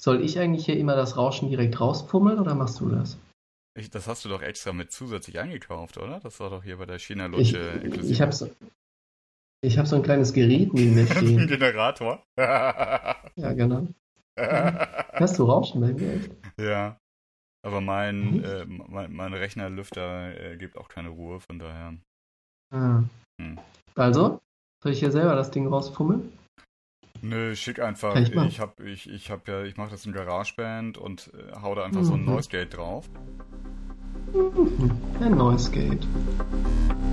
Soll ich eigentlich hier immer das Rauschen direkt rauspummeln oder machst du das? Ich, das hast du doch extra mit zusätzlich eingekauft, oder? Das war doch hier bei der China-Lutsche inklusive. Ich habe so, hab so ein kleines Gerät neben mir stehen. Ein Generator. ja, genau. Hast du Rauschen bei mir? Ja. Aber mein, mhm. äh, mein, mein Rechnerlüfter äh, gibt auch keine Ruhe, von daher. Ah. Hm. Also, soll ich hier selber das Ding rauspummeln? Nö, schick einfach. Ich, ich hab, ich, ich hab ja, ich mache das in GarageBand und äh, hau da einfach mhm. so ein mhm. Noise Gate drauf. Mhm. Ein Noise Gate.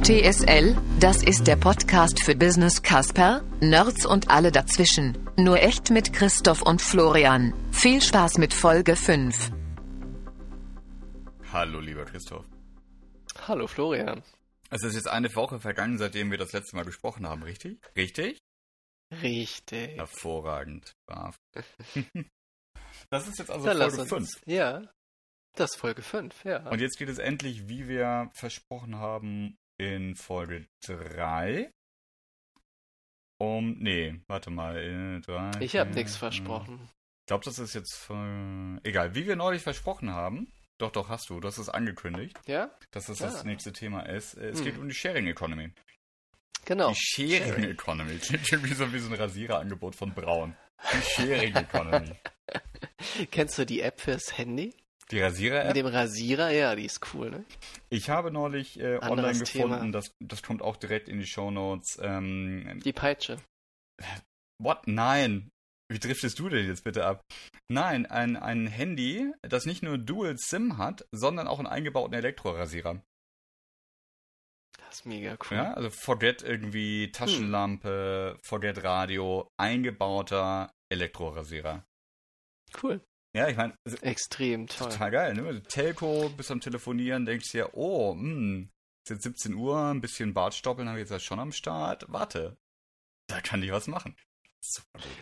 TSL, das ist der Podcast für Business Casper, Nerds und alle dazwischen. Nur echt mit Christoph und Florian. Viel Spaß mit Folge 5. Hallo, lieber Christoph. Hallo, Florian. Es ist jetzt eine Woche vergangen, seitdem wir das letzte Mal gesprochen haben, richtig? Richtig? Richtig. Hervorragend. Brav. das ist jetzt also Dann Folge 5. Ja. Das ist Folge 5, ja. Und jetzt geht es endlich, wie wir versprochen haben, in Folge 3. Um, nee, warte mal. Äh, drei, ich habe nichts versprochen. Ich glaube, das ist jetzt. Äh, egal, wie wir neulich versprochen haben. Doch, doch, hast du. Das ist angekündigt. Ja? Dass das ja. das nächste Thema ist. Es hm. geht um die Sharing Economy. Genau. Die Sharing. Economy. Klingt irgendwie so wie so ein Rasiererangebot von Braun. Die Sharing Economy. Kennst du die App fürs Handy? Die Rasierer-App? Mit dem Rasierer, ja, die ist cool, ne? Ich habe neulich äh, online gefunden, das, das kommt auch direkt in die Shownotes. Ähm, die Peitsche. What? Nein. Wie driftest du denn jetzt bitte ab? Nein, ein, ein Handy, das nicht nur Dual SIM hat, sondern auch einen eingebauten Elektrorasierer. Das ist mega cool. Ja, also forget irgendwie Taschenlampe, hm. forget Radio, eingebauter Elektrorasierer. Cool. Ja, ich meine. Extrem toll. Total geil, ne? Telco, bist am Telefonieren, denkst dir, oh, hm, ist jetzt 17 Uhr, ein bisschen Bartstoppeln habe ich jetzt schon am Start. Warte, da kann ich was machen.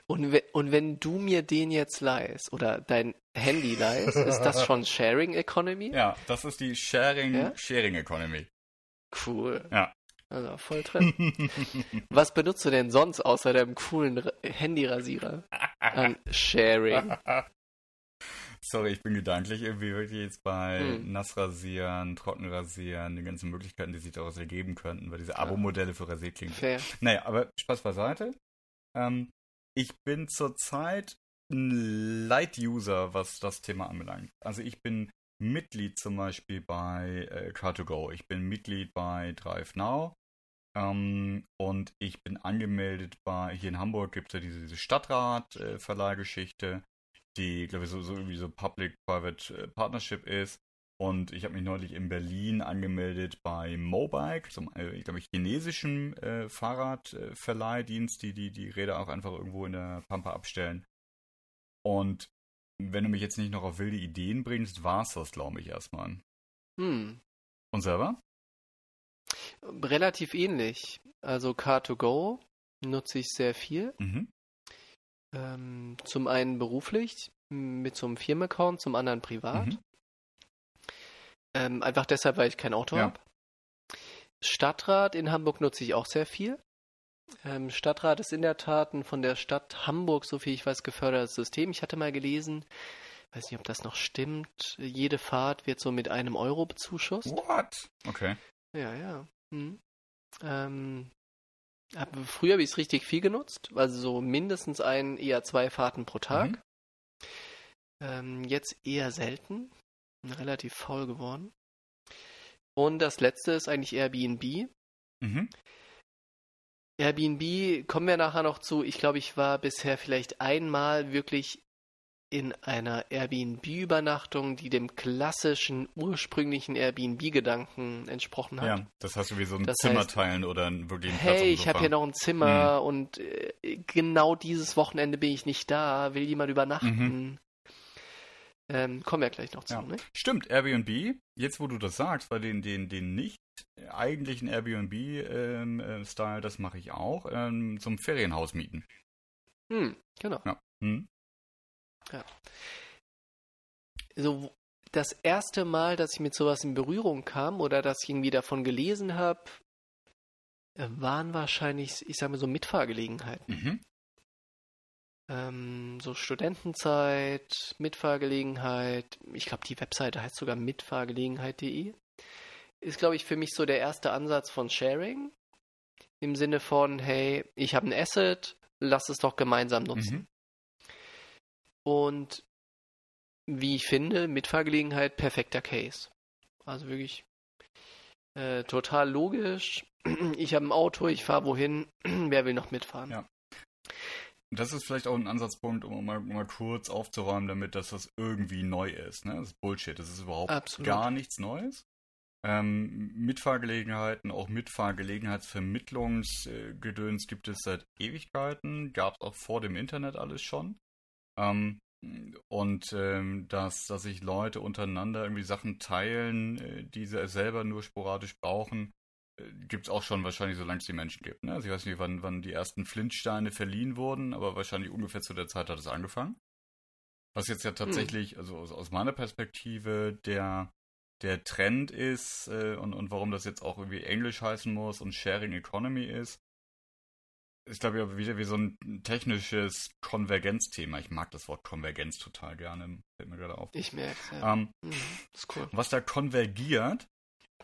Und, we und wenn du mir den jetzt leihst oder dein Handy leihst, ist das schon Sharing Economy? Ja, das ist die Sharing, ja? Sharing Economy. Cool. Ja. Also voll drin. Was benutzt du denn sonst außer deinem coolen Handyrasierer an Sharing? Sorry, ich bin gedanklich irgendwie wirklich jetzt bei hm. Nassrasieren, Trockenrasieren, den ganzen Möglichkeiten, die sich daraus ergeben könnten, weil diese Abo-Modelle für Rasierklingen. Fair. Naja, aber Spaß beiseite. Ähm, ich bin zurzeit ein Light-User, was das Thema anbelangt. Also ich bin Mitglied zum Beispiel bei äh, Car2Go. Ich bin Mitglied bei DriveNow. Ähm, und ich bin angemeldet bei, hier in Hamburg gibt es ja diese, diese Stadtrat-Verleihgeschichte. Äh, die, glaube ich, so, so irgendwie so Public-Private äh, Partnership ist. Und ich habe mich neulich in Berlin angemeldet bei Mobike, zum, äh, ich glaube, chinesischen äh, Fahrradverleihdienst, die, die die Räder auch einfach irgendwo in der Pampa abstellen. Und wenn du mich jetzt nicht noch auf wilde Ideen bringst, war es das, glaube ich, erstmal. Hm. Und selber? Relativ ähnlich. Also Car2Go nutze ich sehr viel. Mhm. Ähm, zum einen beruflich mit so einem Firmenaccount, zum anderen privat. Mhm. Ähm, einfach deshalb, weil ich kein Auto ja. habe. Stadtrat in Hamburg nutze ich auch sehr viel. Ähm, Stadtrat ist in der Tat ein von der Stadt Hamburg, so viel ich weiß, gefördertes System. Ich hatte mal gelesen, weiß nicht, ob das noch stimmt, jede Fahrt wird so mit einem Euro bezuschusst. What? Okay. Ja, ja. Hm. Ähm, hab, früher habe ich es richtig viel genutzt, also so mindestens ein, eher zwei Fahrten pro Tag. Mhm. Ähm, jetzt eher selten, relativ faul geworden. Und das letzte ist eigentlich Airbnb. Mhm. Airbnb kommen wir nachher noch zu. Ich glaube, ich war bisher vielleicht einmal wirklich in einer Airbnb-Übernachtung, die dem klassischen, ursprünglichen Airbnb-Gedanken entsprochen hat. Ja, das hast du wie so ein das Zimmer heißt, teilen oder wirklich einen Hey, ich habe hier noch ein Zimmer mhm. und äh, genau dieses Wochenende bin ich nicht da, will jemand übernachten. Mhm. Ähm, kommen wir gleich noch zu. Ja. Ne? Stimmt, Airbnb, jetzt wo du das sagst, bei den, den, den nicht eigentlichen Airbnb-Style, ähm, äh, das mache ich auch, ähm, zum Ferienhaus mieten. Hm, genau. Ja. Hm. Ja. So, das erste Mal, dass ich mit sowas in Berührung kam oder dass ich irgendwie davon gelesen habe, äh, waren wahrscheinlich, ich sage mal so Mitfahrgelegenheiten. Mhm. Ähm, so Studentenzeit, Mitfahrgelegenheit. Ich glaube, die Webseite heißt sogar mitfahrgelegenheit.de. Ist, glaube ich, für mich so der erste Ansatz von Sharing. Im Sinne von, hey, ich habe ein Asset, lass es doch gemeinsam nutzen. Mhm. Und wie ich finde, Mitfahrgelegenheit perfekter Case. Also wirklich äh, total logisch. Ich habe ein Auto, ich fahre wohin, wer will noch mitfahren? Ja. Das ist vielleicht auch ein Ansatzpunkt, um mal, mal, kurz aufzuräumen, damit dass das irgendwie neu ist. Ne? Das ist Bullshit. Das ist überhaupt Absolut. gar nichts Neues. Ähm, Mitfahrgelegenheiten, auch Mitfahrgelegenheitsvermittlungsgedöns gibt es seit Ewigkeiten. Gab es auch vor dem Internet alles schon. Ähm, und ähm, dass, dass sich Leute untereinander irgendwie Sachen teilen, äh, die sie selber nur sporadisch brauchen, äh, gibt es auch schon wahrscheinlich, solange es die Menschen gibt. Ne? Also ich weiß nicht, wann, wann die ersten Flintsteine verliehen wurden, aber wahrscheinlich ungefähr zu der Zeit hat es angefangen. Was jetzt ja hm. tatsächlich, also aus, aus meiner Perspektive, der, der Trend ist äh, und, und warum das jetzt auch irgendwie Englisch heißen muss und Sharing Economy ist, ist, glaube ich, wieder wie so ein technisches Konvergenzthema. Ich mag das Wort Konvergenz total gerne, fällt mir gerade auf. Ich merke es, ja. Ähm, mhm, ist cool. Was da konvergiert,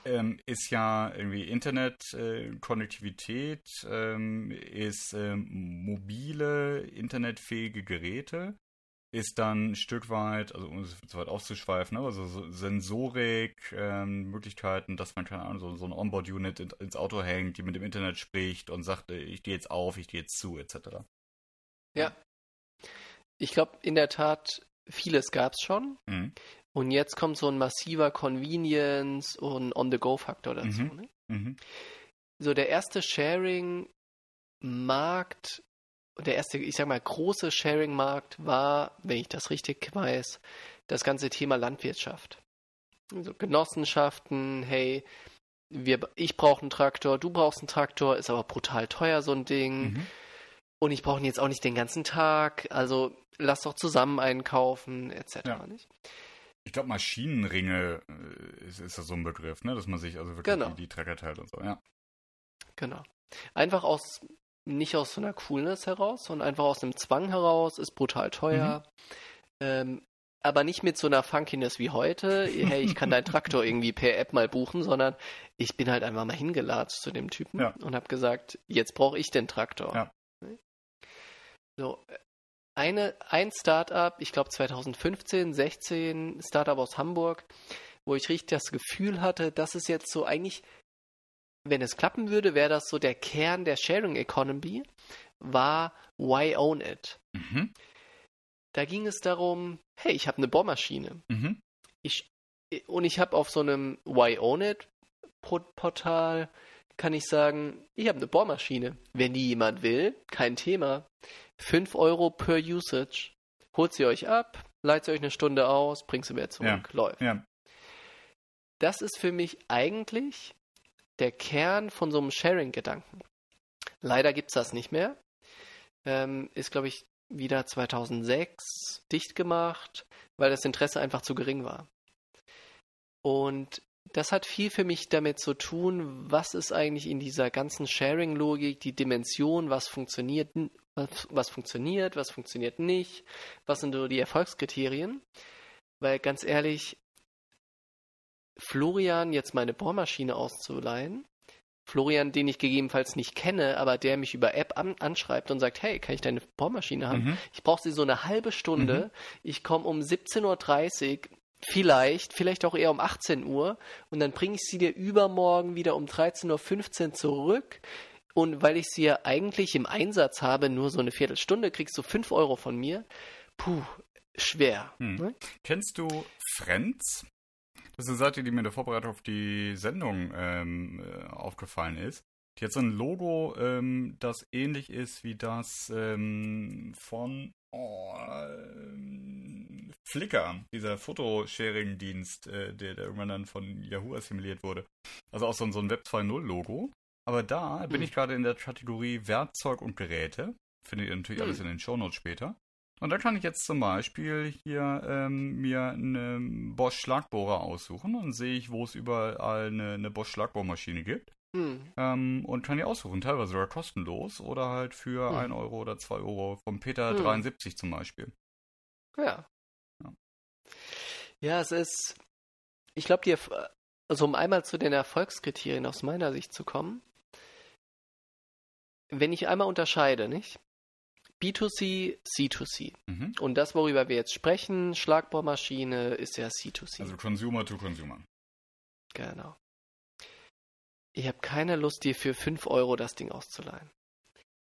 ähm, ist ja irgendwie Internet-Konnektivität, äh, ähm, ist ähm, mobile, internetfähige Geräte ist dann ein Stück weit, also um es zu weit auszuschweifen, ne, also so Sensorik, ähm, Möglichkeiten, dass man, keine Ahnung, so, so ein Onboard-Unit in, ins Auto hängt, die mit dem Internet spricht und sagt, äh, ich gehe jetzt auf, ich gehe jetzt zu, etc. Ja. Ich glaube, in der Tat, vieles gab es schon. Mhm. Und jetzt kommt so ein massiver Convenience- und On-the-Go-Faktor dazu. Mhm. Ne? Mhm. So, der erste Sharing-Markt der erste, ich sag mal, große Sharing-Markt war, wenn ich das richtig weiß, das ganze Thema Landwirtschaft. Also Genossenschaften, hey, wir, ich brauche einen Traktor, du brauchst einen Traktor, ist aber brutal teuer, so ein Ding. Mhm. Und ich brauche ihn jetzt auch nicht den ganzen Tag, also lass doch zusammen einkaufen, etc. Ja. Nicht? Ich glaube, Maschinenringe äh, ist, ist das so ein Begriff, ne? dass man sich also wirklich genau. die, die Trecker teilt und so, ja. Genau. Einfach aus nicht aus so einer Coolness heraus, sondern einfach aus einem Zwang heraus, ist brutal teuer. Mhm. Ähm, aber nicht mit so einer Funkiness wie heute, hey, ich kann deinen Traktor irgendwie per App mal buchen, sondern ich bin halt einfach mal hingelatscht zu dem Typen ja. und habe gesagt, jetzt brauche ich den Traktor. Ja. So, eine, ein Startup, ich glaube 2015, 16, Startup aus Hamburg, wo ich richtig das Gefühl hatte, das ist jetzt so eigentlich wenn es klappen würde, wäre das so der Kern der Sharing Economy, war Why Own It. Mhm. Da ging es darum, hey, ich habe eine Bohrmaschine. Mhm. Ich, und ich habe auf so einem Why Own It Portal, kann ich sagen, ich habe eine Bohrmaschine. Wenn die jemand will, kein Thema. 5 Euro per Usage. Holt sie euch ab, leitet sie euch eine Stunde aus, bringt sie wieder zurück, ja. läuft. Ja. Das ist für mich eigentlich der Kern von so einem Sharing-Gedanken. Leider gibt es das nicht mehr. Ähm, ist, glaube ich, wieder 2006 dicht gemacht, weil das Interesse einfach zu gering war. Und das hat viel für mich damit zu tun, was ist eigentlich in dieser ganzen Sharing-Logik die Dimension, was funktioniert, was, was funktioniert, was funktioniert nicht, was sind so die Erfolgskriterien. Weil ganz ehrlich, Florian jetzt meine Bohrmaschine auszuleihen. Florian, den ich gegebenenfalls nicht kenne, aber der mich über App an, anschreibt und sagt, hey, kann ich deine Bohrmaschine haben? Mhm. Ich brauche sie so eine halbe Stunde. Mhm. Ich komme um 17.30 Uhr, vielleicht, vielleicht auch eher um 18 Uhr und dann bringe ich sie dir übermorgen wieder um 13.15 Uhr zurück. Und weil ich sie ja eigentlich im Einsatz habe, nur so eine Viertelstunde, kriegst du 5 Euro von mir. Puh, schwer. Hm. Ne? Kennst du Friends? Das ist eine Seite, die mir in der Vorbereitung auf die Sendung ähm, äh, aufgefallen ist. Die hat so ein Logo, ähm, das ähnlich ist wie das ähm, von oh, ähm, Flickr, dieser Fotosharing-Dienst, äh, der, der, irgendwann dann von Yahoo assimiliert wurde. Also auch so, ein, so ein Web 2.0-Logo. Aber da bin hm. ich gerade in der Kategorie Werkzeug und Geräte. Findet ihr natürlich hm. alles in den Shownotes später. Und da kann ich jetzt zum Beispiel hier ähm, mir einen Bosch Schlagbohrer aussuchen und sehe ich, wo es überall eine, eine Bosch Schlagbohrmaschine gibt. hm. ähm, und kann die aussuchen, teilweise sogar kostenlos oder halt für hm. 1 Euro oder 2 Euro vom Peter hm. 73 zum Beispiel. Ja. ja. Ja, es ist, ich glaube, die, also um einmal zu den Erfolgskriterien aus meiner Sicht zu kommen, wenn ich einmal unterscheide, nicht? B2C, C2C. Mhm. Und das, worüber wir jetzt sprechen, Schlagbohrmaschine, ist ja C2C. Also Consumer to Consumer. Genau. Ich habe keine Lust, dir für 5 Euro das Ding auszuleihen.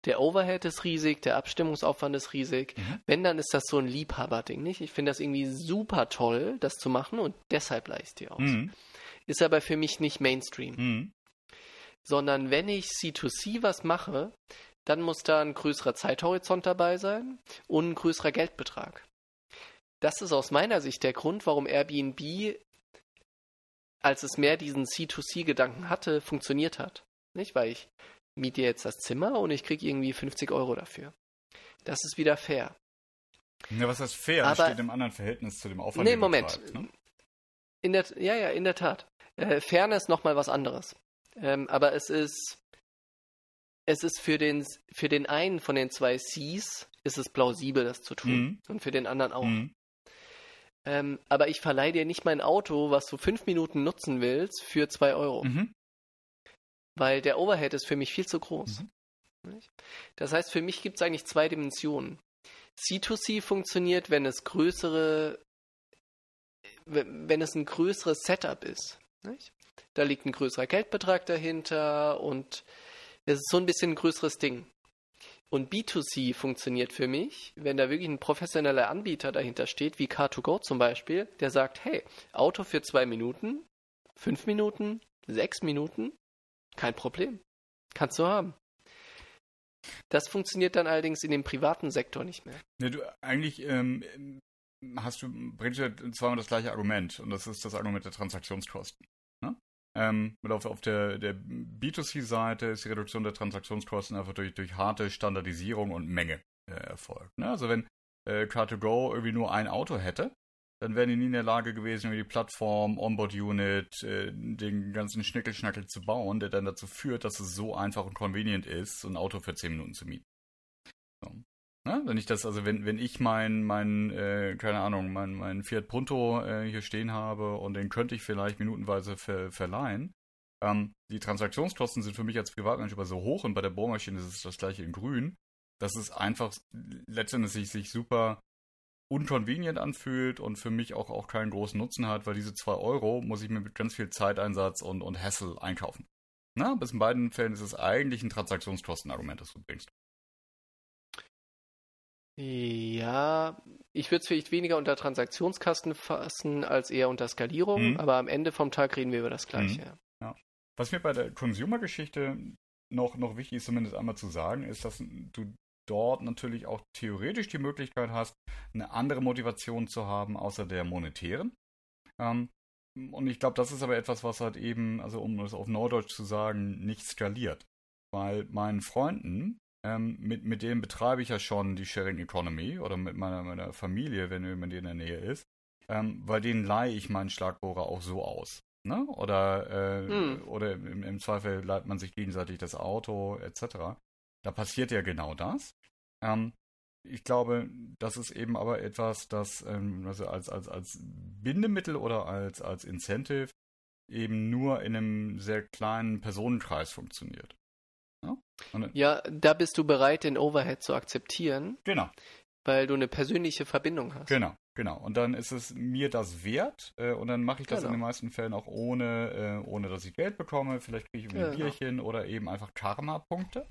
Der Overhead ist riesig, der Abstimmungsaufwand ist riesig. Mhm. Wenn, dann ist das so ein Liebhaberding, nicht? Ich finde das irgendwie super toll, das zu machen und deshalb leih ich es dir aus. Mhm. Ist aber für mich nicht Mainstream. Sondern wenn ich C2C was mache, dann muss da ein größerer Zeithorizont dabei sein und ein größerer Geldbetrag. Das ist aus meiner Sicht der Grund, warum Airbnb, als es mehr diesen C2C-Gedanken hatte, funktioniert hat. Nicht, weil ich miete jetzt das Zimmer und ich kriege irgendwie 50 Euro dafür. Das ist wieder fair. Ja, was heißt fair? Aber, das steht im anderen Verhältnis zu dem Aufwand. Nee, Moment. Betreibt, ne? in der, ja, ja, in der Tat. Äh, Fairness nochmal was anderes. Ähm, aber es ist, es ist für den, für den einen von den zwei Cs ist es plausibel, das zu tun. Mhm. Und für den anderen auch. Mhm. Ähm, aber ich verleihe dir nicht mein Auto, was du fünf Minuten nutzen willst, für zwei Euro. Mhm weil der Overhead ist für mich viel zu groß. Mhm. Das heißt, für mich gibt es eigentlich zwei Dimensionen. C2C funktioniert, wenn es größere, wenn es ein größeres Setup ist. Nicht? Da liegt ein größerer Geldbetrag dahinter und es ist so ein bisschen ein größeres Ding. Und B2C funktioniert für mich, wenn da wirklich ein professioneller Anbieter dahinter steht, wie Car2Go zum Beispiel, der sagt, hey, Auto für zwei Minuten, fünf Minuten, sechs Minuten, kein Problem. Kannst du haben. Das funktioniert dann allerdings in dem privaten Sektor nicht mehr. Ja, du, eigentlich ähm, hast du, bringst du zweimal das gleiche Argument und das ist das Argument der Transaktionskosten. Ähm, auf, auf der, der B2C-Seite ist die Reduktion der Transaktionskosten einfach durch, durch harte Standardisierung und Menge äh, erfolgt. Ne? Also wenn äh, Car2Go irgendwie nur ein Auto hätte, dann wären die nie in der Lage gewesen, die Plattform, Onboard-Unit, äh, den ganzen Schnickelschnackel zu bauen, der dann dazu führt, dass es so einfach und convenient ist, ein Auto für 10 Minuten zu mieten. So. Na, wenn ich das, also wenn, wenn ich mein, mein, äh, keine Ahnung, mein, mein Fiat Punto äh, hier stehen habe und den könnte ich vielleicht minutenweise ver, verleihen, ähm, die Transaktionskosten sind für mich als Privatmensch aber so hoch und bei der Bohrmaschine ist es das gleiche in grün, dass es einfach letztendlich sich super unconvenient anfühlt und für mich auch, auch keinen großen Nutzen hat, weil diese 2 Euro muss ich mir mit ganz viel Zeiteinsatz und, und Hassel einkaufen. Na, bis in beiden Fällen ist es eigentlich ein Transaktionskostenargument, das du bringst. Ja, ich würde es vielleicht weniger unter Transaktionskosten fassen als eher unter Skalierung, mhm. aber am Ende vom Tag reden wir über das Gleiche. Mhm. Ja. Was mir bei der Consumer-Geschichte noch, noch wichtig ist, zumindest einmal zu sagen, ist, dass du dort natürlich auch theoretisch die Möglichkeit hast, eine andere Motivation zu haben, außer der monetären. Ähm, und ich glaube, das ist aber etwas, was halt eben, also um es auf Norddeutsch zu sagen, nicht skaliert. Weil meinen Freunden, ähm, mit, mit denen betreibe ich ja schon die Sharing Economy oder mit meiner, meiner Familie, wenn jemand in der Nähe ist, ähm, weil denen leihe ich meinen Schlagbohrer auch so aus. Ne? Oder, äh, hm. oder im, im Zweifel leiht man sich gegenseitig das Auto, etc. Da passiert ja genau das. Ähm, ich glaube, das ist eben aber etwas, das ähm, also als, als, als Bindemittel oder als, als Incentive eben nur in einem sehr kleinen Personenkreis funktioniert. Ja? da bist du bereit, den Overhead zu akzeptieren. Genau. Weil du eine persönliche Verbindung hast. Genau, genau. Und dann ist es mir das wert äh, und dann mache ich das genau. in den meisten Fällen auch ohne, äh, ohne dass ich Geld bekomme. Vielleicht kriege ich ein genau. Bierchen oder eben einfach Karma-Punkte.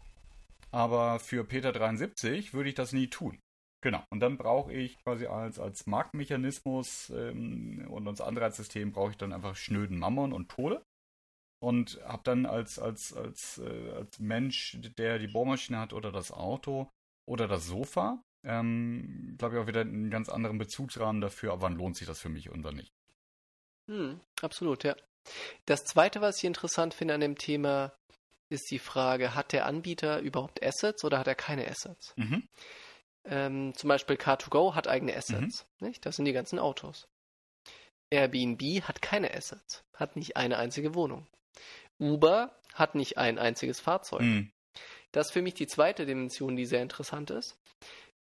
Aber für Peter 73 würde ich das nie tun. Genau. Und dann brauche ich quasi als, als Marktmechanismus ähm, und als Anreizsystem brauche ich dann einfach schnöden Mammon und Kohle. Und habe dann als, als, als, äh, als Mensch, der die Bohrmaschine hat oder das Auto oder das Sofa, ähm, glaube ich auch wieder einen ganz anderen Bezugsrahmen dafür, aber wann lohnt sich das für mich oder nicht. Hm, absolut, ja. Das zweite, was ich interessant finde an dem Thema, ist die Frage, hat der Anbieter überhaupt Assets oder hat er keine Assets? Mhm. Ähm, zum Beispiel Car2Go hat eigene Assets. Mhm. Nicht? Das sind die ganzen Autos. Airbnb hat keine Assets, hat nicht eine einzige Wohnung. Uber hat nicht ein einziges Fahrzeug. Mhm. Das ist für mich die zweite Dimension, die sehr interessant ist.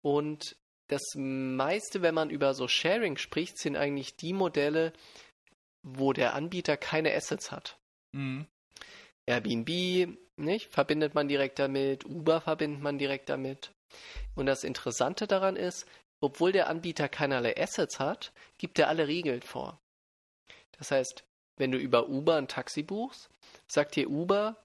Und das meiste, wenn man über so Sharing spricht, sind eigentlich die Modelle, wo der Anbieter keine Assets hat. Mhm. Airbnb, nicht? Verbindet man direkt damit, Uber verbindet man direkt damit. Und das Interessante daran ist, obwohl der Anbieter keinerlei Assets hat, gibt er alle Regeln vor. Das heißt, wenn du über Uber ein Taxi buchst, sagt dir Uber,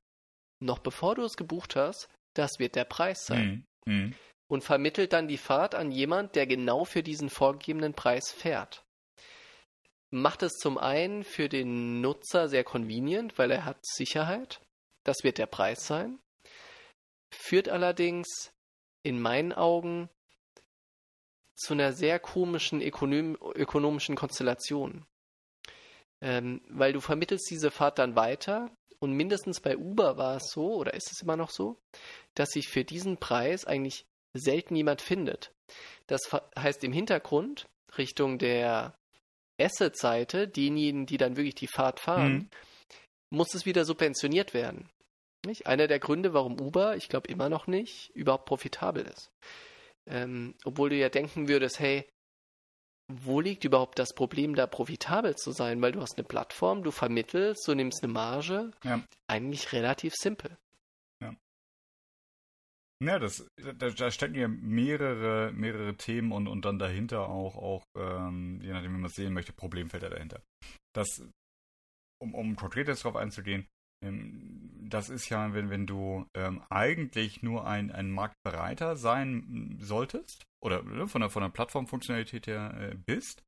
noch bevor du es gebucht hast, das wird der Preis sein. Mhm. Mhm. Und vermittelt dann die Fahrt an jemand, der genau für diesen vorgegebenen Preis fährt. Macht es zum einen für den Nutzer sehr convenient, weil er hat Sicherheit. Das wird der Preis sein. Führt allerdings in meinen Augen zu einer sehr komischen ökonom ökonomischen Konstellation. Ähm, weil du vermittelst diese Fahrt dann weiter und mindestens bei Uber war es so, oder ist es immer noch so, dass sich für diesen Preis eigentlich selten jemand findet. Das heißt im Hintergrund, Richtung der Asset-Seite, diejenigen, die dann wirklich die Fahrt fahren, mhm. muss es wieder subventioniert werden. Nicht? Einer der Gründe, warum Uber, ich glaube immer noch nicht, überhaupt profitabel ist. Ähm, obwohl du ja denken würdest, hey, wo liegt überhaupt das Problem, da profitabel zu sein? Weil du hast eine Plattform, du vermittelst, du nimmst eine Marge. Ja. Eigentlich relativ simpel. Ja. Ja, das, da, da stecken ja mehrere, mehrere Themen und, und dann dahinter auch, auch ähm, je nachdem, wie man es sehen möchte, Problemfelder dahinter. Das, um, um konkret jetzt darauf einzugehen, das ist ja, wenn, wenn du ähm, eigentlich nur ein, ein Marktbereiter sein solltest oder ne, von der, von der Plattformfunktionalität her äh, bist,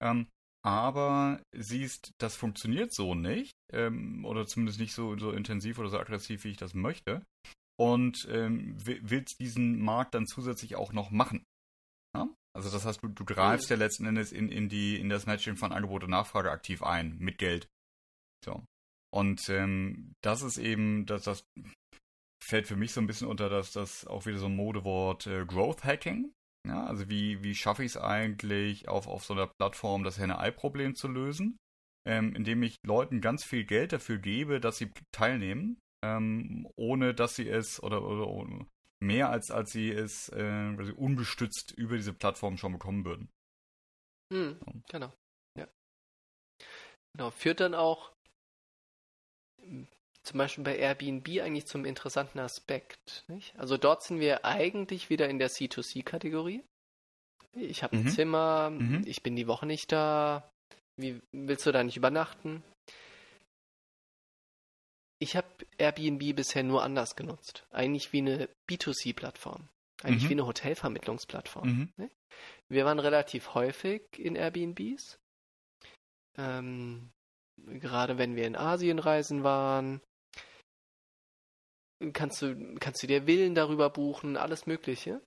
ähm, aber siehst, das funktioniert so nicht ähm, oder zumindest nicht so, so intensiv oder so aggressiv, wie ich das möchte und ähm, willst diesen Markt dann zusätzlich auch noch machen. Ja? Also das heißt, du, du greifst ja letzten Endes in, in, die, in das Matching von Angebot und Nachfrage aktiv ein mit Geld. So. Und ähm, das ist eben, das, das fällt für mich so ein bisschen unter das, das auch wieder so ein Modewort äh, Growth Hacking. Ja, also wie, wie schaffe ich es eigentlich, auf, auf so einer Plattform das Henne-Ei-Problem zu lösen, ähm, indem ich Leuten ganz viel Geld dafür gebe, dass sie teilnehmen, ähm, ohne dass sie es oder, oder, mehr als, als sie es äh, unbestützt über diese Plattform schon bekommen würden. Hm. Genau. Ja. Genau. Führt dann auch zum Beispiel bei Airbnb eigentlich zum interessanten Aspekt. Nicht? Also dort sind wir eigentlich wieder in der C2C-Kategorie. Ich habe ein mhm. Zimmer, mhm. ich bin die Woche nicht da. Wie willst du da nicht übernachten? Ich habe Airbnb bisher nur anders genutzt. Eigentlich wie eine B2C-Plattform. Eigentlich mhm. wie eine Hotelvermittlungsplattform. Mhm. Wir waren relativ häufig in Airbnbs. Ähm, gerade wenn wir in Asien reisen waren, kannst du, kannst du dir Villen darüber buchen, alles Mögliche.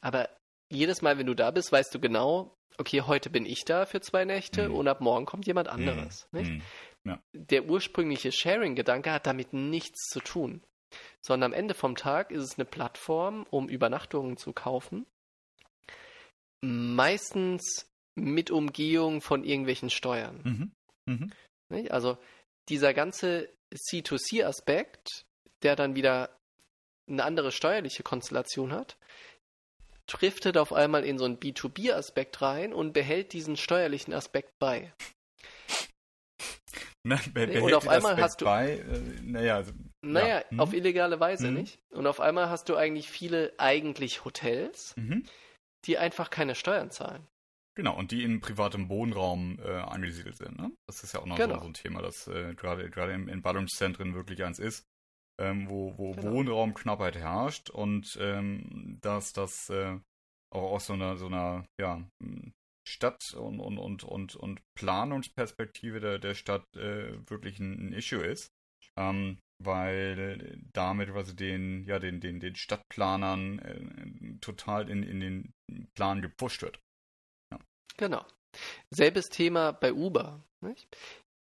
Aber jedes Mal, wenn du da bist, weißt du genau, okay, heute bin ich da für zwei Nächte mhm. und ab morgen kommt jemand anderes. Mhm. mhm. Ja. Der ursprüngliche Sharing-Gedanke hat damit nichts zu tun. Sondern am Ende vom Tag ist es eine Plattform, um Übernachtungen zu kaufen. Meistens mit Umgehung von irgendwelchen Steuern. Mhm. Mhm. Also dieser ganze C2C-Aspekt, der dann wieder eine andere steuerliche Konstellation hat, driftet auf einmal in so einen B2B-Aspekt rein und behält diesen steuerlichen Aspekt bei. Na, be und auf einmal hast du. Bei, äh, naja, also, naja ja. auf hm? illegale Weise hm? nicht. Und auf einmal hast du eigentlich viele eigentlich Hotels, mhm. die einfach keine Steuern zahlen. Genau, und die in privatem Wohnraum äh, angesiedelt sind. Ne? Das ist ja auch noch genau. so, ein Thema, das äh, gerade gerade in, in Ballungszentren wirklich eins ist, ähm, wo, wo genau. Wohnraumknappheit herrscht und ähm, dass das äh, auch aus so einer so einer ja, Stadt und, und, und, und, und Planungsperspektive der, der Stadt äh, wirklich ein, ein, Issue ist. Ähm, weil damit quasi den, ja, den, den, den Stadtplanern äh, total in, in den Plan gepusht wird. Genau. Selbes Thema bei Uber. Nicht?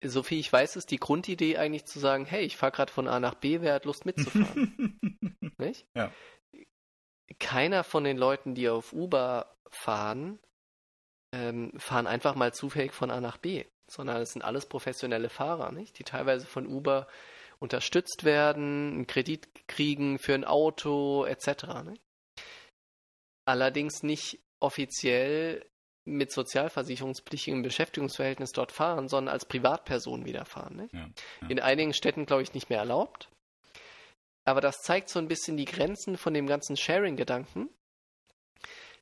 Soviel ich weiß, ist die Grundidee eigentlich zu sagen, hey, ich fahre gerade von A nach B, wer hat Lust mitzufahren? nicht? Ja. Keiner von den Leuten, die auf Uber fahren, ähm, fahren einfach mal zufällig von A nach B, sondern es sind alles professionelle Fahrer, nicht? die teilweise von Uber unterstützt werden, einen Kredit kriegen für ein Auto etc. Ne? Allerdings nicht offiziell mit sozialversicherungspflichtigem Beschäftigungsverhältnis dort fahren, sondern als Privatperson wieder fahren. Ne? Ja, ja. In einigen Städten, glaube ich, nicht mehr erlaubt. Aber das zeigt so ein bisschen die Grenzen von dem ganzen Sharing-Gedanken,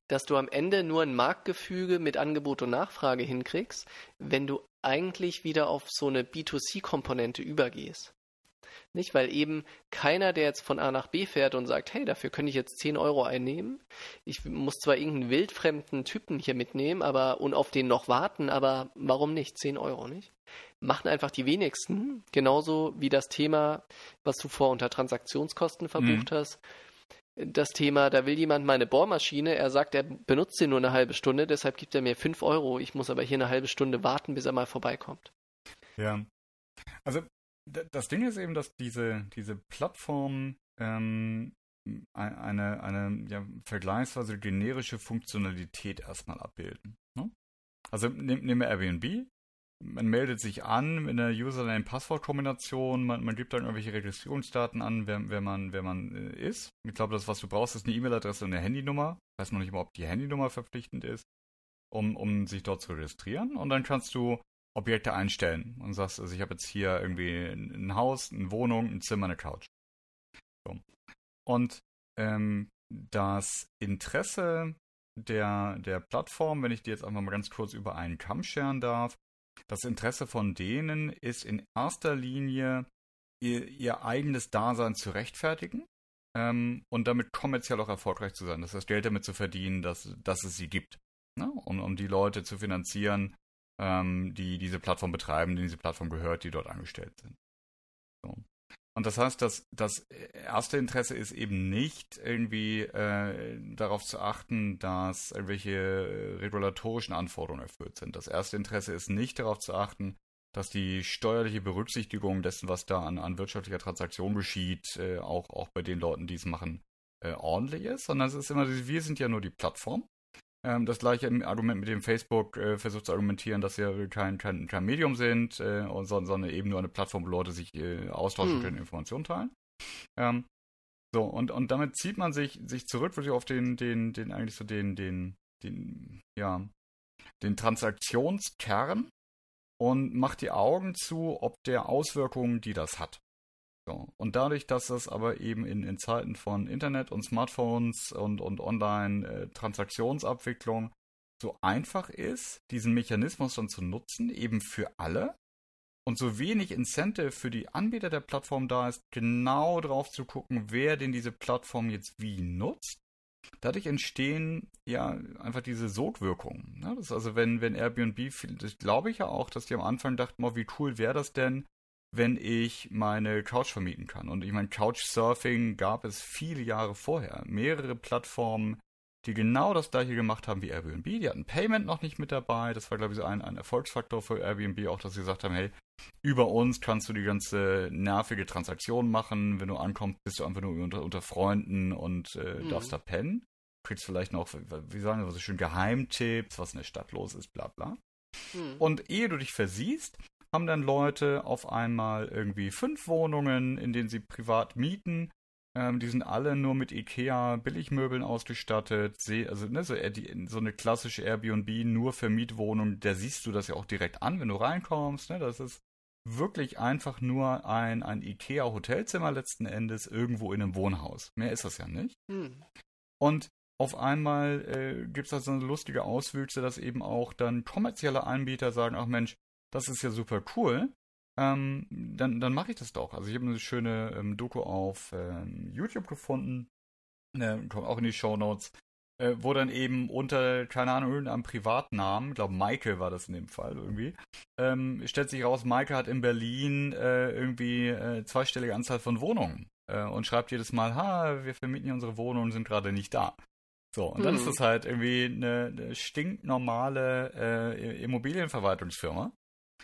dass du am Ende nur ein Marktgefüge mit Angebot und Nachfrage hinkriegst, wenn du eigentlich wieder auf so eine B2C-Komponente übergehst. Nicht, weil eben keiner, der jetzt von A nach B fährt und sagt, hey, dafür könnte ich jetzt 10 Euro einnehmen. Ich muss zwar irgendeinen wildfremden Typen hier mitnehmen, aber und auf den noch warten, aber warum nicht? 10 Euro, nicht? Machen einfach die wenigsten. Genauso wie das Thema, was du vor unter Transaktionskosten verbucht mhm. hast. Das Thema, da will jemand meine Bohrmaschine, er sagt, er benutzt sie nur eine halbe Stunde, deshalb gibt er mir 5 Euro. Ich muss aber hier eine halbe Stunde warten, bis er mal vorbeikommt. Ja. Also das Ding ist eben, dass diese, diese Plattformen ähm, eine, eine ja, vergleichsweise generische Funktionalität erstmal abbilden. Ne? Also nehmen wir Airbnb. Man meldet sich an mit einer Username-Passwort-Kombination, man, man, gibt dann irgendwelche Registrierungsdaten an, wer, wer man, wer man äh, ist. Ich glaube, das, was du brauchst, ist eine E-Mail-Adresse und eine Handynummer. Ich weiß noch nicht mal, ob die Handynummer verpflichtend ist, um, um sich dort zu registrieren. Und dann kannst du Objekte einstellen und sagst, also ich habe jetzt hier irgendwie ein Haus, eine Wohnung, ein Zimmer, eine Couch. So. Und ähm, das Interesse der, der Plattform, wenn ich die jetzt einfach mal ganz kurz über einen Kamm scheren darf, das Interesse von denen ist in erster Linie ihr, ihr eigenes Dasein zu rechtfertigen ähm, und damit kommerziell auch erfolgreich zu sein. Das heißt, Geld damit zu verdienen, dass, dass es sie gibt. Ne? Und um die Leute zu finanzieren, ähm, die diese Plattform betreiben, denen diese Plattform gehört, die dort angestellt sind. So. Und das heißt, dass das erste Interesse ist eben nicht irgendwie äh, darauf zu achten, dass irgendwelche regulatorischen Anforderungen erfüllt sind. Das erste Interesse ist nicht darauf zu achten, dass die steuerliche Berücksichtigung dessen, was da an, an wirtschaftlicher Transaktion geschieht, äh, auch, auch bei den Leuten, die es machen, äh, ordentlich ist, sondern es ist immer, wir sind ja nur die Plattform ähm, das gleiche Argument mit dem Facebook äh, versucht zu argumentieren, dass sie kein, kein, kein Medium sind, äh, sondern eben nur eine Plattform, wo Leute sich äh, austauschen hm. können, Informationen teilen. Ähm, so, und, und damit zieht man sich, sich zurück wirklich auf den, den, den, eigentlich so den, den, den, ja, den Transaktionskern und macht die Augen zu, ob der Auswirkungen, die das hat. So. Und dadurch, dass das aber eben in, in Zeiten von Internet und Smartphones und, und Online-Transaktionsabwicklung äh, so einfach ist, diesen Mechanismus dann zu nutzen, eben für alle, und so wenig Incentive für die Anbieter der Plattform da ist, genau drauf zu gucken, wer denn diese Plattform jetzt wie nutzt. Dadurch entstehen ja einfach diese Sogwirkungen. Ne? Das ist also, wenn, wenn Airbnb, das glaube ich ja auch, dass die am Anfang dachten, wie cool wäre das denn, wenn ich meine Couch vermieten kann. Und ich meine, Couchsurfing gab es viele Jahre vorher. Mehrere Plattformen, die genau das gleiche gemacht haben wie Airbnb. Die hatten Payment noch nicht mit dabei. Das war, glaube ich, so ein, ein Erfolgsfaktor für Airbnb, auch dass sie gesagt haben, hey, über uns kannst du die ganze nervige Transaktion machen. Wenn du ankommst, bist du einfach nur unter, unter Freunden und äh, mhm. darfst da pennen. Kriegst vielleicht noch, wie sagen wir so schön, Geheimtipps, was in der Stadt los ist, bla bla. Mhm. Und ehe du dich versiehst, haben dann Leute auf einmal irgendwie fünf Wohnungen, in denen sie privat mieten. Ähm, die sind alle nur mit IKEA Billigmöbeln ausgestattet. Also ne, so, so, eine klassische Airbnb nur für Mietwohnungen, da siehst du das ja auch direkt an, wenn du reinkommst. Ne? Das ist wirklich einfach nur ein, ein IKEA-Hotelzimmer letzten Endes irgendwo in einem Wohnhaus. Mehr ist das ja nicht. Hm. Und auf einmal äh, gibt es da so eine lustige Auswüchse, dass eben auch dann kommerzielle Anbieter sagen, ach Mensch, das ist ja super cool. Ähm, dann dann mache ich das doch. Also ich habe eine schöne ähm, Doku auf ähm, YouTube gefunden, ne, kommt auch in die Show Notes, äh, wo dann eben unter, keine Ahnung, irgendeinem Privatnamen, ich glaube Michael war das in dem Fall irgendwie, ähm, stellt sich raus, Michael hat in Berlin äh, irgendwie äh, zweistellige Anzahl von Wohnungen äh, und schreibt jedes Mal, ha, wir vermieten hier unsere Wohnungen, sind gerade nicht da. So, und dann ist hm. das halt irgendwie eine, eine stinknormale äh, Immobilienverwaltungsfirma,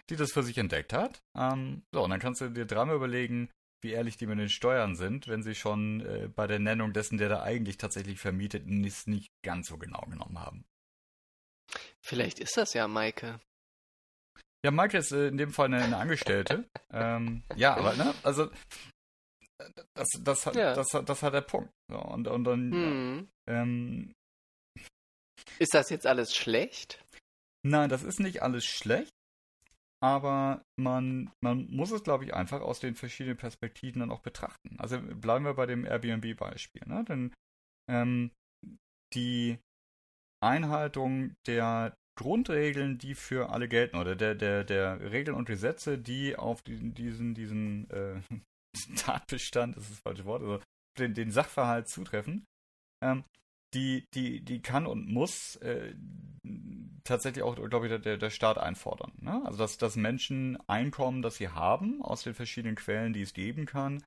die das für sich entdeckt hat. Ähm, so, und dann kannst du dir dreimal überlegen, wie ehrlich die mit den Steuern sind, wenn sie schon äh, bei der Nennung dessen, der da eigentlich tatsächlich vermietet ist, nicht ganz so genau genommen haben. Vielleicht ist das ja Maike. Ja, Maike ist äh, in dem Fall eine, eine Angestellte. ähm, ja, aber, ne, also, das, das, hat, ja. das, das hat der Punkt. So, und, und dann, hm. ähm, ist das jetzt alles schlecht? Nein, das ist nicht alles schlecht, aber man, man muss es, glaube ich, einfach aus den verschiedenen Perspektiven dann auch betrachten. Also bleiben wir bei dem Airbnb-Beispiel. Ne? Denn ähm, die Einhaltung der Grundregeln, die für alle gelten, oder der, der, der Regeln und Gesetze, die auf diesen, diesen, diesen äh, Tatbestand, das ist das falsche Wort, also den, den Sachverhalt zutreffen, ähm, die, die, die kann und muss äh, tatsächlich auch, glaube ich, der, der Staat einfordern. Ne? Also, dass, dass Menschen Einkommen, das sie haben, aus den verschiedenen Quellen, die es geben kann,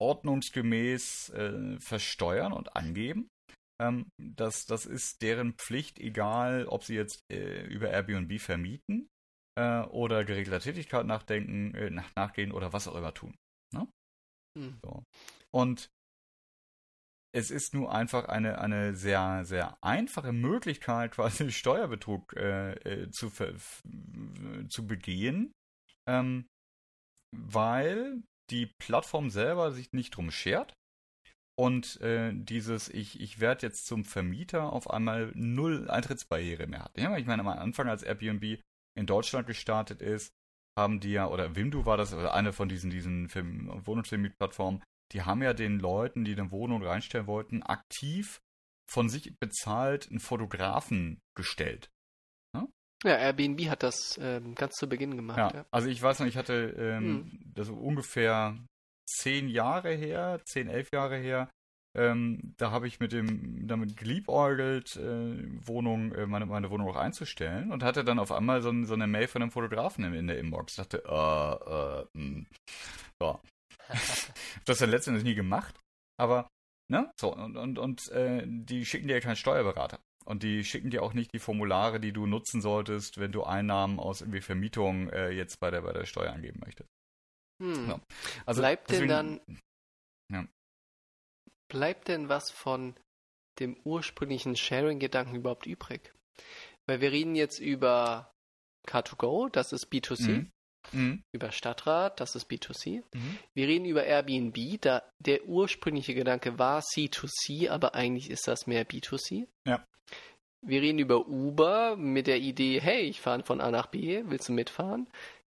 ordnungsgemäß äh, versteuern und angeben. Ähm, das, das ist deren Pflicht, egal ob sie jetzt äh, über Airbnb vermieten äh, oder geregelter Tätigkeit nachdenken, äh, nach, nachgehen oder was auch immer tun. Ne? Hm. So. Und es ist nur einfach eine, eine sehr, sehr einfache Möglichkeit, quasi Steuerbetrug äh, äh zu, zu begehen, ähm, weil die Plattform selber sich nicht drum schert und äh, dieses ich, ich werde jetzt zum Vermieter auf einmal null Eintrittsbarriere mehr hat. Ja, ich meine, am Anfang, als Airbnb in Deutschland gestartet ist, haben die ja, oder Wimdu war das, oder eine von diesen, diesen Wohnungsvermietplattformen, die haben ja den Leuten, die eine Wohnung reinstellen wollten, aktiv von sich bezahlt einen Fotografen gestellt. Ja, ja Airbnb hat das ähm, ganz zu Beginn gemacht. Ja, ja. Also ich weiß noch, ich hatte ähm, hm. das ungefähr zehn Jahre her, zehn, elf Jahre her, ähm, da habe ich mit dem damit geliebäugelt, äh, Wohnung, äh, meine, meine Wohnung auch einzustellen und hatte dann auf einmal so, so eine Mail von einem Fotografen in, in der Inbox. Ich dachte, äh, äh, mh. Hm. So das dann letztendlich nie gemacht. Aber, ne? So, und, und, und äh, die schicken dir ja keinen Steuerberater. Und die schicken dir auch nicht die Formulare, die du nutzen solltest, wenn du Einnahmen aus irgendwie Vermietung äh, jetzt bei der, bei der Steuer angeben möchtest. Hm. Ja. Also bleibt deswegen, denn dann. Ja. Bleibt denn was von dem ursprünglichen Sharing-Gedanken überhaupt übrig? Weil wir reden jetzt über Car2Go, das ist B2C. Mhm. Mhm. Über Stadtrat, das ist B2C. Mhm. Wir reden über Airbnb, da der ursprüngliche Gedanke war C2C, aber eigentlich ist das mehr B2C. Ja. Wir reden über Uber mit der Idee, hey, ich fahre von A nach B, willst du mitfahren?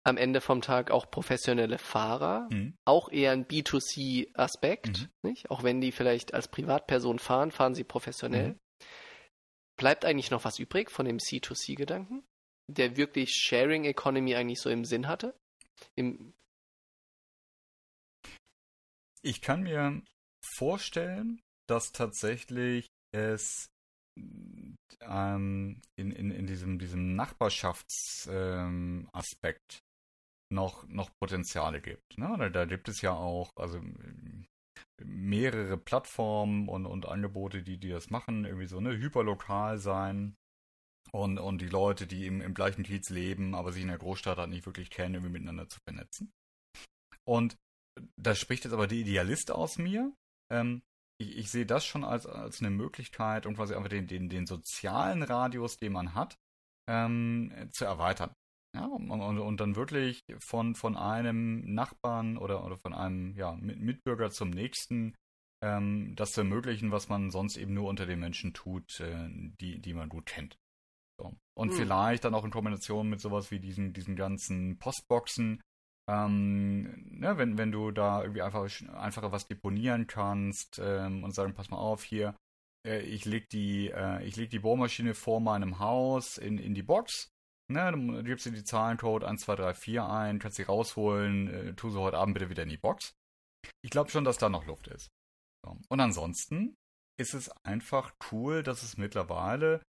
Am Ende vom Tag auch professionelle Fahrer, mhm. auch eher ein B2C-Aspekt, mhm. Auch wenn die vielleicht als Privatperson fahren, fahren sie professionell. Mhm. Bleibt eigentlich noch was übrig von dem C2C-Gedanken? Der wirklich Sharing Economy eigentlich so im Sinn hatte? Im ich kann mir vorstellen, dass tatsächlich es ähm, in, in, in diesem, diesem Nachbarschaftsaspekt ähm, noch, noch Potenziale gibt. Ne? Da, da, gibt es ja auch also mehrere Plattformen und, und Angebote, die, die das machen, irgendwie so ne, hyperlokal sein und, und die Leute, die im, im gleichen Kiez leben, aber sich in der Großstadt halt nicht wirklich kennen, irgendwie miteinander zu vernetzen. Und da spricht jetzt aber der Idealist aus mir. Ähm, ich, ich, sehe das schon als, als eine Möglichkeit, um quasi einfach den, den, den sozialen Radius, den man hat, ähm, zu erweitern. Ja, und, und, und, dann wirklich von, von einem Nachbarn oder, oder von einem ja, Mitbürger zum nächsten ähm, das zu ermöglichen, was man sonst eben nur unter den Menschen tut, äh, die, die man gut kennt. So. Und hm. vielleicht dann auch in Kombination mit sowas wie diesen, diesen ganzen Postboxen, ähm, ne, wenn, wenn du da irgendwie einfach einfacher was deponieren kannst ähm, und sagen, pass mal auf, hier, äh, ich leg die, äh, ich leg die Bohrmaschine vor meinem Haus in, in die Box. Ne, du gibst dir die Zahlencode 1234 ein, kannst sie rausholen, äh, tu sie heute Abend bitte wieder in die Box. Ich glaube schon, dass da noch Luft ist. So. Und ansonsten ist es einfach cool, dass es mittlerweile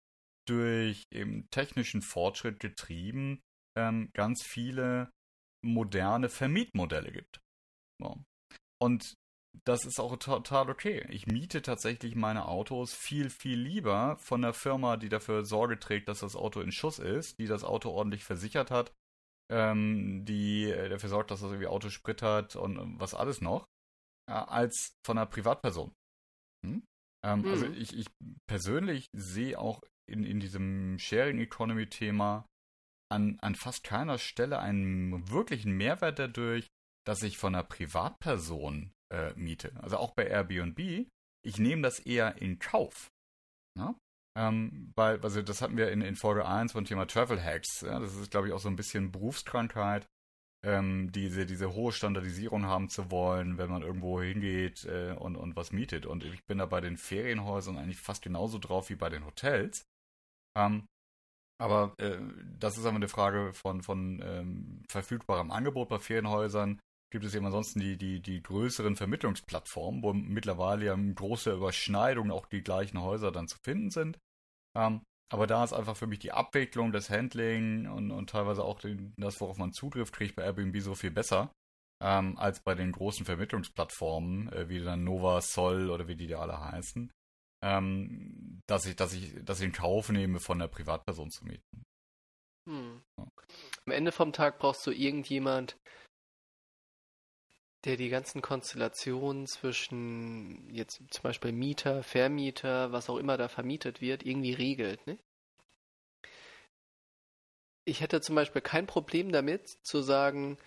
durch eben technischen Fortschritt getrieben ähm, ganz viele moderne Vermietmodelle gibt. So. Und das ist auch total okay. Ich miete tatsächlich meine Autos viel, viel lieber von der Firma, die dafür Sorge trägt, dass das Auto in Schuss ist, die das Auto ordentlich versichert hat, ähm, die äh, dafür sorgt, dass das irgendwie Autosprit hat und was alles noch, äh, als von einer Privatperson. Hm? Ähm, also mhm. Also ich, ich persönlich sehe auch in, in diesem Sharing Economy Thema an, an fast keiner Stelle einen wirklichen Mehrwert dadurch, dass ich von einer Privatperson äh, miete. Also auch bei Airbnb, ich nehme das eher in Kauf. Ja? Ähm, weil, also das hatten wir in, in Folge 1 vom Thema Travel Hacks. Ja? Das ist, glaube ich, auch so ein bisschen Berufskrankheit, ähm, diese, diese hohe Standardisierung haben zu wollen, wenn man irgendwo hingeht äh, und, und was mietet. Und ich bin da bei den Ferienhäusern eigentlich fast genauso drauf wie bei den Hotels. Ähm, aber äh, das ist aber eine Frage von, von ähm, verfügbarem Angebot bei Ferienhäusern. Gibt es eben ansonsten die, die, die größeren Vermittlungsplattformen, wo mittlerweile ja große Überschneidungen auch die gleichen Häuser dann zu finden sind. Ähm, aber da ist einfach für mich die Abwicklung, das Handling und, und teilweise auch den, das, worauf man Zugriff kriegt bei Airbnb so viel besser ähm, als bei den großen Vermittlungsplattformen, äh, wie dann Nova, Sol oder wie die da alle heißen, ähm, dass ich, dass ich, dass ich in Kauf nehme, von der Privatperson zu mieten. Hm. Ja. Am Ende vom Tag brauchst du irgendjemand, der die ganzen Konstellationen zwischen jetzt zum Beispiel Mieter, Vermieter, was auch immer da vermietet wird, irgendwie regelt. Ne? Ich hätte zum Beispiel kein Problem damit zu sagen,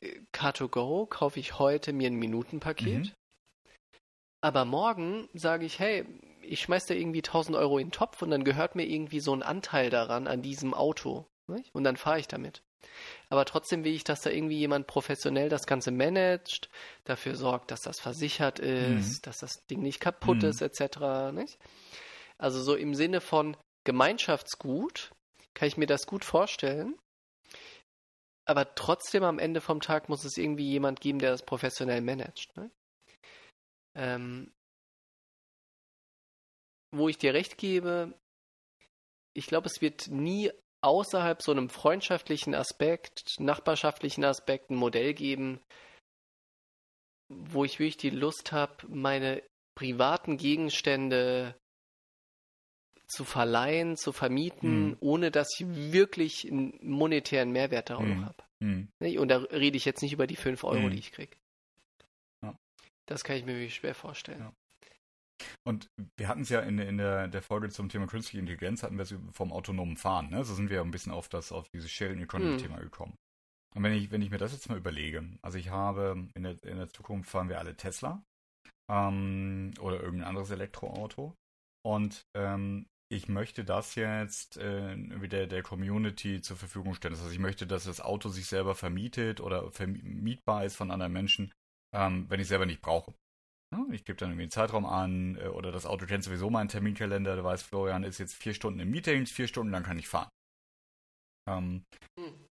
äh, Car2Go kaufe ich heute mir ein Minutenpaket, mhm. Aber morgen sage ich, hey, ich schmeiß da irgendwie 1000 Euro in den Topf und dann gehört mir irgendwie so ein Anteil daran, an diesem Auto. Nicht? Und dann fahre ich damit. Aber trotzdem will ich, dass da irgendwie jemand professionell das Ganze managt, dafür sorgt, dass das versichert ist, mhm. dass das Ding nicht kaputt mhm. ist, etc. Nicht? Also so im Sinne von Gemeinschaftsgut kann ich mir das gut vorstellen. Aber trotzdem am Ende vom Tag muss es irgendwie jemand geben, der das professionell managt. Ne? Ähm, wo ich dir recht gebe, ich glaube, es wird nie außerhalb so einem freundschaftlichen Aspekt, nachbarschaftlichen Aspekt ein Modell geben, wo ich wirklich die Lust habe, meine privaten Gegenstände zu verleihen, zu vermieten, mhm. ohne dass ich wirklich einen monetären Mehrwert darauf mhm. habe. Mhm. Und da rede ich jetzt nicht über die 5 Euro, hm. die ich kriege. Das kann ich mir wirklich schwer vorstellen. Ja. Und wir hatten es ja in, in der, der, Folge zum Thema künstliche Intelligenz, hatten wir es vom autonomen Fahren. Ne? So sind wir ja ein bisschen auf das, auf dieses Sharing Economy-Thema hm. gekommen. Und wenn ich, wenn ich mir das jetzt mal überlege, also ich habe, in der, in der Zukunft fahren wir alle Tesla ähm, oder irgendein anderes Elektroauto. Und ähm, ich möchte das jetzt äh, wieder der Community zur Verfügung stellen. Das heißt, ich möchte, dass das Auto sich selber vermietet oder vermietbar ist von anderen Menschen, ähm, wenn ich es selber nicht brauche. Ich gebe dann irgendwie einen Zeitraum an äh, oder das Auto kennt sowieso meinen Terminkalender. Du weißt, Florian ist jetzt vier Stunden im Meeting, vier Stunden lang kann ich fahren. Ähm, hm.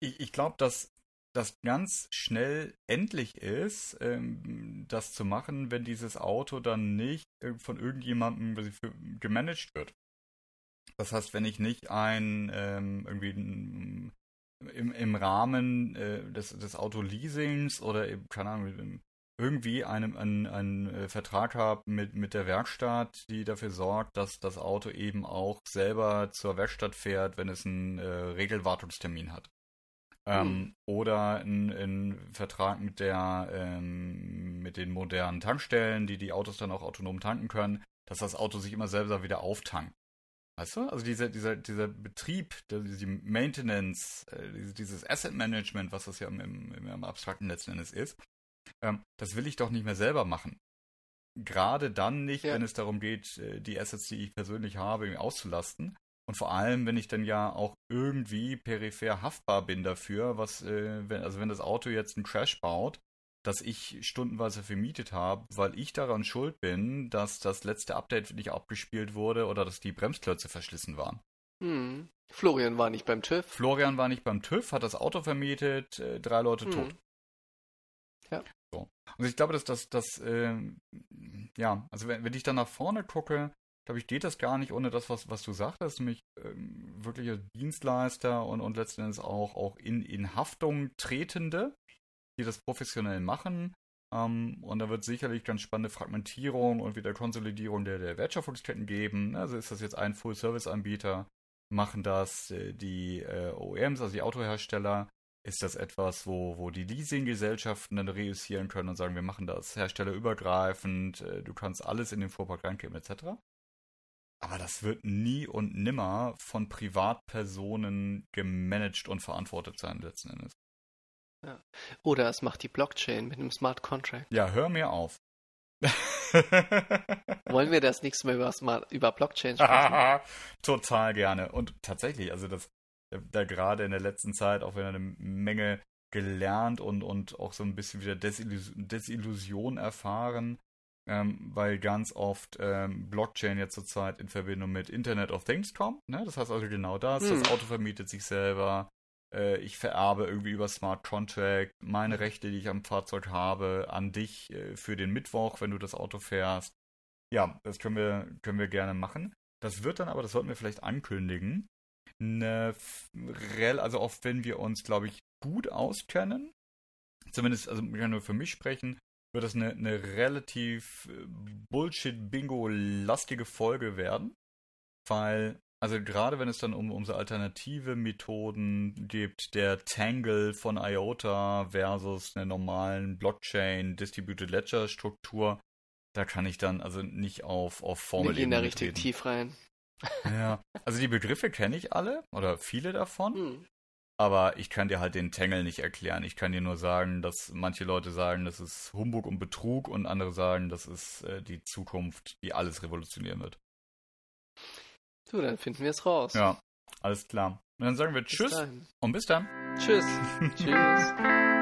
Ich, ich glaube, dass das ganz schnell endlich ist, ähm, das zu machen, wenn dieses Auto dann nicht von irgendjemandem gemanagt wird. Das heißt, wenn ich nicht ein ähm, irgendwie ein, im, im Rahmen äh, des, des Autoleasings oder eben, keine Ahnung, irgendwie einen, einen, einen äh, Vertrag habe mit, mit der Werkstatt, die dafür sorgt, dass das Auto eben auch selber zur Werkstatt fährt, wenn es einen äh, Regelwartungstermin hat. Ähm, mhm. Oder ein, Vertrag mit der ähm, mit den modernen Tankstellen, die die Autos dann auch autonom tanken können, dass das Auto sich immer selber wieder auftankt. Weißt du? Also dieser, dieser, dieser Betrieb, diese Maintenance, äh, dieses Asset Management, was das ja im, im, im abstrakten letzten Endes ist, ähm, das will ich doch nicht mehr selber machen. Gerade dann nicht, ja. wenn es darum geht, äh, die Assets, die ich persönlich habe, auszulasten. Und vor allem, wenn ich dann ja auch irgendwie peripher haftbar bin dafür, was, äh, wenn, also wenn das Auto jetzt einen Crash baut, dass ich stundenweise vermietet habe, weil ich daran schuld bin, dass das letzte Update nicht abgespielt wurde oder dass die Bremsklötze verschlissen waren. Hm. Florian war nicht beim TÜV. Florian war nicht beim TÜV, hat das Auto vermietet, äh, drei Leute hm. tot. Ja. So. Also ich glaube, dass das, das äh, ja, also wenn, wenn ich dann nach vorne gucke, glaube ich, geht das gar nicht ohne das, was, was du sagtest, nämlich ähm, wirkliche Dienstleister und, und letzten Endes auch, auch in, in Haftung tretende, die das professionell machen. Ähm, und da wird sicherlich ganz spannende Fragmentierung und wieder Konsolidierung der, der Wertschöpfungsketten geben. Also ist das jetzt ein Full-Service-Anbieter, machen das äh, die äh, OEMs, also die Autohersteller, ist das etwas, wo, wo die Leasinggesellschaften dann reüssieren können und sagen, wir machen das herstellerübergreifend, äh, du kannst alles in den Fuhrpark reingeben, etc. Aber das wird nie und nimmer von Privatpersonen gemanagt und verantwortet sein, letzten Endes. Ja. Oder es macht die Blockchain mit einem Smart Contract. Ja, hör mir auf. Wollen wir das nächste Mal über, Smart, über Blockchain sprechen? Total gerne. Und tatsächlich, also das, da gerade in der letzten Zeit auch wieder eine Menge gelernt und, und auch so ein bisschen wieder Desillusion, Desillusion erfahren, ähm, weil ganz oft ähm, Blockchain jetzt zurzeit in Verbindung mit Internet of Things kommt. Ne? Das heißt also genau das. Hm. Das Auto vermietet sich selber. Äh, ich vererbe irgendwie über Smart Contract meine Rechte, die ich am Fahrzeug habe, an dich äh, für den Mittwoch, wenn du das Auto fährst. Ja, das können wir, können wir gerne machen. Das wird dann aber, das sollten wir vielleicht ankündigen, eine, also auch wenn wir uns, glaube ich, gut auskennen, zumindest, also ich kann nur für mich sprechen, wird das eine, eine relativ äh, Bullshit-Bingo-lastige Folge werden. Weil, also gerade wenn es dann um, um so alternative Methoden gibt, der Tangle von IOTA versus einer normalen Blockchain, Distributed Ledger Struktur, da kann ich dann also nicht auf, auf Formel. Wir gehen da richtig tief rein. Ja, also die Begriffe kenne ich alle oder viele davon. Hm. Aber ich kann dir halt den Tangle nicht erklären. Ich kann dir nur sagen, dass manche Leute sagen, das ist Humbug und Betrug und andere sagen, das ist äh, die Zukunft, die alles revolutionieren wird. So, dann finden wir es raus. Ja, alles klar. Und dann sagen wir bis Tschüss dahin. und bis dann. Tschüss. Tschüss.